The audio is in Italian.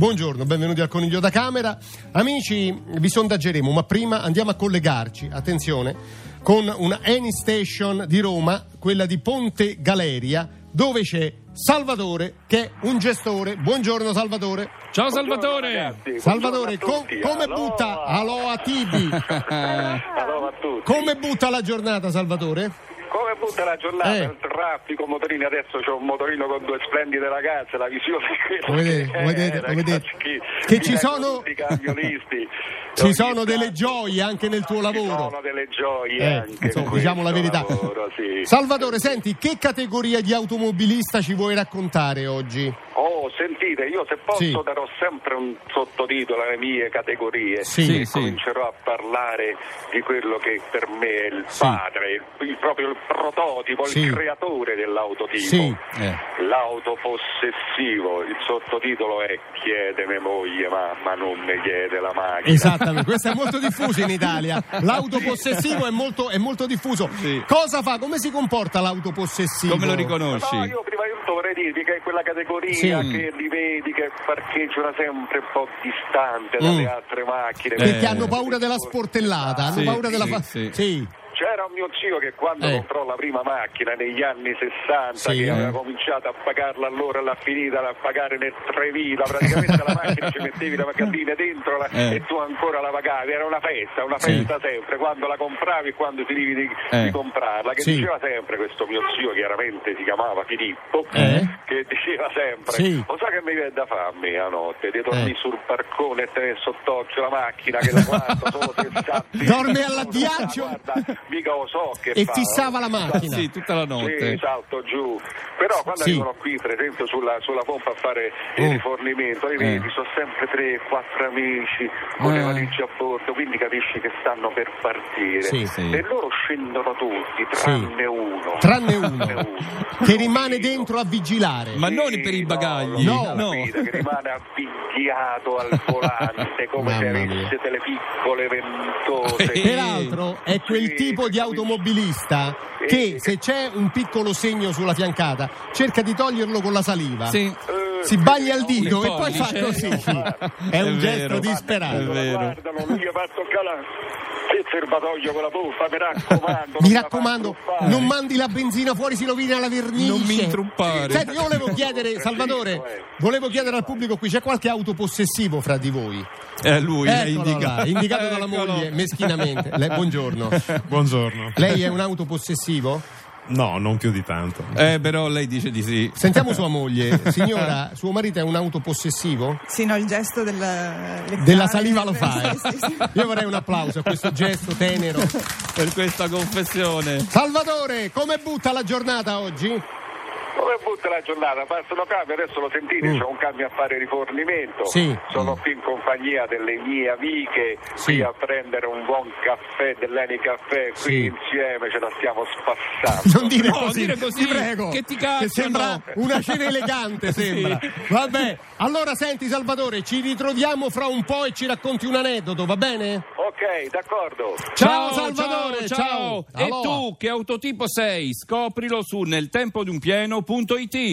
Buongiorno, benvenuti al Coniglio da Camera. Amici, vi sondaggeremo, ma prima andiamo a collegarci, attenzione, con una Any Station di Roma, quella di Ponte Galeria, dove c'è Salvatore, che è un gestore. Buongiorno Salvatore. Ciao Salvatore! Ragazzi, Salvatore, buongiorno tutti. come Allora. butta... Allo a Tibi. Allora a tutti. Come butta la giornata, Salvatore? Come butta la giornata? Eh. Il traffico, motorini, adesso c'è un motorino con due splendide ragazze, la visione è quella vedete, che vedete, come vedete. ragazzi, Che ci sono- tutti i camionisti. Ci sono delle gioie anche nel tuo Ci lavoro. sono delle gioie Eh, anche insomma, in diciamo la verità. lavoro, sì. Salvatore, senti, che categoria di automobilista ci vuoi raccontare oggi? Oh, sentite, io se posso Sì. darò sempre un sottotitolo alle mie categorie Sì. Sì, sì. comincerò a parlare di quello che per me è il Sì. padre, il, il- proprio il prototipo, Sì. il creatore dell'autotipo. Sì. Eh. L'auto possessivo, il sottotitolo è chiedeme moglie ma, ma non mi chiede la macchina. Esattamente, questo è molto diffuso in Italia. L'autopossessivo è molto, è molto diffuso. Sì. Cosa fa? Come si comporta l'autopossessivo? Come lo riconosci? No, tutto vorrei dirvi che è quella categoria Sì. che li vedi che parcheggiano sempre un po' distante dalle Mm. altre macchine. Perché Eh. hanno paura della sportellata, hanno Sì, paura della sì, fa- sì. Mio zio che quando Eh. comprò la prima macchina negli anni 60, Sì, che eh. aveva cominciato a pagarla allora l'ha finita a pagare nel 3000, praticamente la macchina ci mettevi le pagatine dentro la- Eh. e tu ancora la pagavi, era una festa, una Sì. festa sempre, quando la compravi e quando finivi di, Eh. di comprarla, che Sì. diceva sempre questo mio zio, chiaramente si chiamava Filippo, Eh. che diceva sempre, Sì. lo sai che mi viene da farmi a notte, di dormire Eh. sul barcone e tenere sott'occhio la macchina che la guardo solo 60 Dorme all'addiaccio? Guarda, mica lo so che E fa, fissava no? la macchina. Sì, tutta la notte. Sì, salto giù. Però quando Sì. arrivano qui, per esempio, sulla, sulla pompa a fare il rifornimento, li Eh. vedi, sono sempre tre, quattro amici con le Eh. valigie a bordo, quindi capisci che stanno per partire. Sì, sì. E loro scendono tutti, Sì. tranne uno. Tranne uno che rimane Sì. dentro a vigilare. Ma non per i bagagli. No. no. guida che rimane avvicchiato al volante come se Mamma avesse delle piccole ventose. Eh. Peraltro è quel Sì, tipo di sì. Automobilista che se c'è un piccolo segno sulla fiancata cerca di toglierlo con la saliva. Sì. Si baglia il dito e poi fa così. È È un gesto disperato. È. Guardano, lui gli fa toccare la- il serbatoio con la puffa, mi raccomando. Mi raccomando, non mandi la benzina fuori, si rovina la vernice. Non mi intruppare. Senti, io volevo chiedere, Salvatore, volevo chiedere al pubblico qui, c'è qualche autopossessivo fra di voi? Eh, lui è indicato. là, indicato dalla moglie, meschinamente. Lei- buongiorno. Buongiorno. Lei è un autopossessivo? No, non più di tanto. Eh, però lei dice di sì. Sentiamo sua moglie. Signora, suo marito è un autopossessivo? Sì, no, il gesto del. Della saliva lo fa. Sì, sì, sì. eh? Io vorrei un applauso a questo gesto tenero. Per questa confessione. Salvatore, come butta la giornata oggi? Come butta la giornata? Passano cambio, adesso lo sentite, Mm. c'è un cambio a fare rifornimento. Sì. Sono qui in compagnia delle mie amiche, Sì. qui a prendere un buon caffè dell'Eni Caffè, qui Sì. insieme ce la stiamo spassando. Non dire No, così, dire così, ti prego. che ti cacciano. sembra una cena elegante, sembra. Vabbè, allora senti Salvatore, ci ritroviamo fra un po' e ci racconti un aneddoto, va bene? Ok, d'accordo. Ciao, Salvatore, ciao, ciao. E tu che autotipo sei? Scoprilo su junto it.